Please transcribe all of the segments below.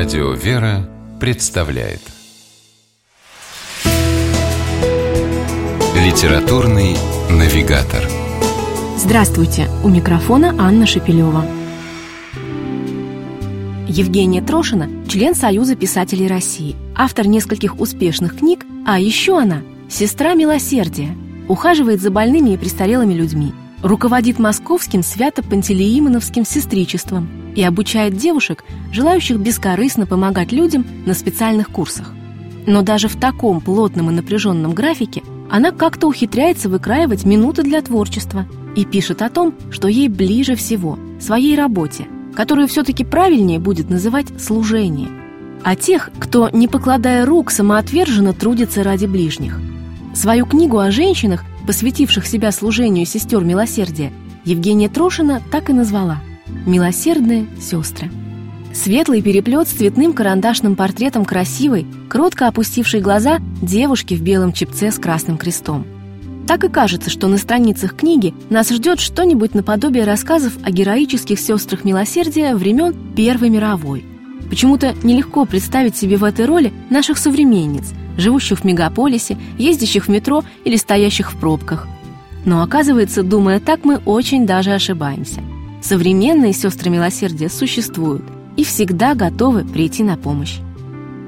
Радио «Вера» представляет Литературный навигатор Здравствуйте! У микрофона Анна Шепелева. Евгения Трошина – член Союза писателей России, автор нескольких успешных книг, а еще она – сестра милосердия, ухаживает за больными и престарелыми людьми, руководит московским свято-пантелеимоновским сестричеством и обучает девушек, желающих бескорыстно помогать людям на специальных курсах. Но даже в таком плотном и напряженном графике она как-то ухитряется выкраивать минуты для творчества и пишет о том, что ей ближе всего, своей работе, которую все-таки правильнее будет называть служение, о тех, кто, не покладая рук, самоотверженно трудится ради ближних. Свою книгу о женщинах, посвятивших себя служению сестер милосердия, Евгения Трошина так и назвала «Милосердные сестры». Светлый переплет с цветным карандашным портретом красивой, кротко опустившей глаза девушки в белом чепце с красным крестом. Так и кажется, что на страницах книги нас ждет что-нибудь наподобие рассказов о героических сестрах милосердия времен Первой мировой. Почему-то нелегко представить себе в этой роли наших современниц, живущих в мегаполисе, ездящих в метро или стоящих в пробках. Но оказывается, думая так, мы очень даже ошибаемся. Современные сестры милосердия существуют и всегда готовы прийти на помощь.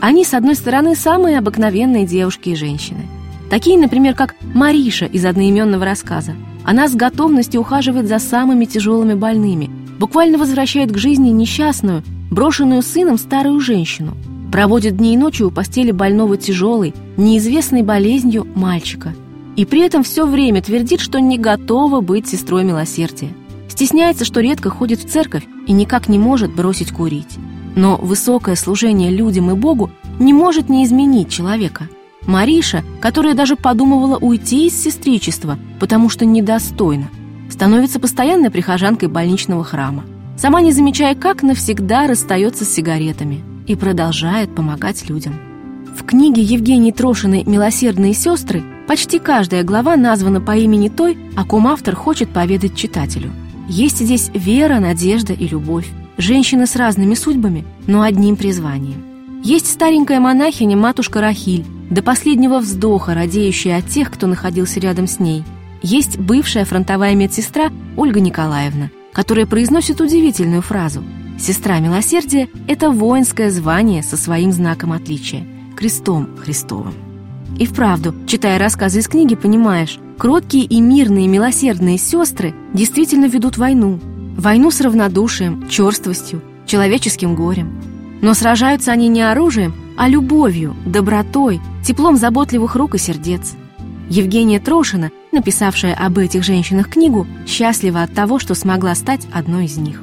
Они, с одной стороны, самые обыкновенные девушки и женщины. Такие, например, как Мариша из одноименного рассказа. Она с готовностью ухаживает за самыми тяжелыми больными, буквально возвращает к жизни несчастную, брошенную сыном старую женщину, проводит дни и ночи у постели больного тяжелой, неизвестной болезнью мальчика. И при этом все время твердит, что не готова быть сестрой милосердия. Стесняется, что редко ходит в церковь и никак не может бросить курить. Но высокое служение людям и Богу не может не изменить человека. Мариша, которая даже подумывала уйти из сестричества, потому что недостойна, становится постоянной прихожанкой больничного храма, сама не замечая, как навсегда расстается с сигаретами и продолжает помогать людям. В книге Евгении Трошиной «Милосердные сестры» почти каждая глава названа по имени той, о ком автор хочет поведать читателю – есть здесь вера, надежда и любовь. Женщины с разными судьбами, но одним призванием. Есть старенькая монахиня матушка Рахиль, до последнего вздоха радеющая от тех, кто находился рядом с ней. Есть бывшая фронтовая медсестра Ольга Николаевна, которая произносит удивительную фразу «Сестра милосердия – это воинское звание со своим знаком отличия – крестом Христовым». И вправду, читая рассказы из книги, понимаешь, Кроткие и мирные милосердные сестры действительно ведут войну. Войну с равнодушием, черствостью, человеческим горем. Но сражаются они не оружием, а любовью, добротой, теплом заботливых рук и сердец. Евгения Трошина, написавшая об этих женщинах книгу, счастлива от того, что смогла стать одной из них.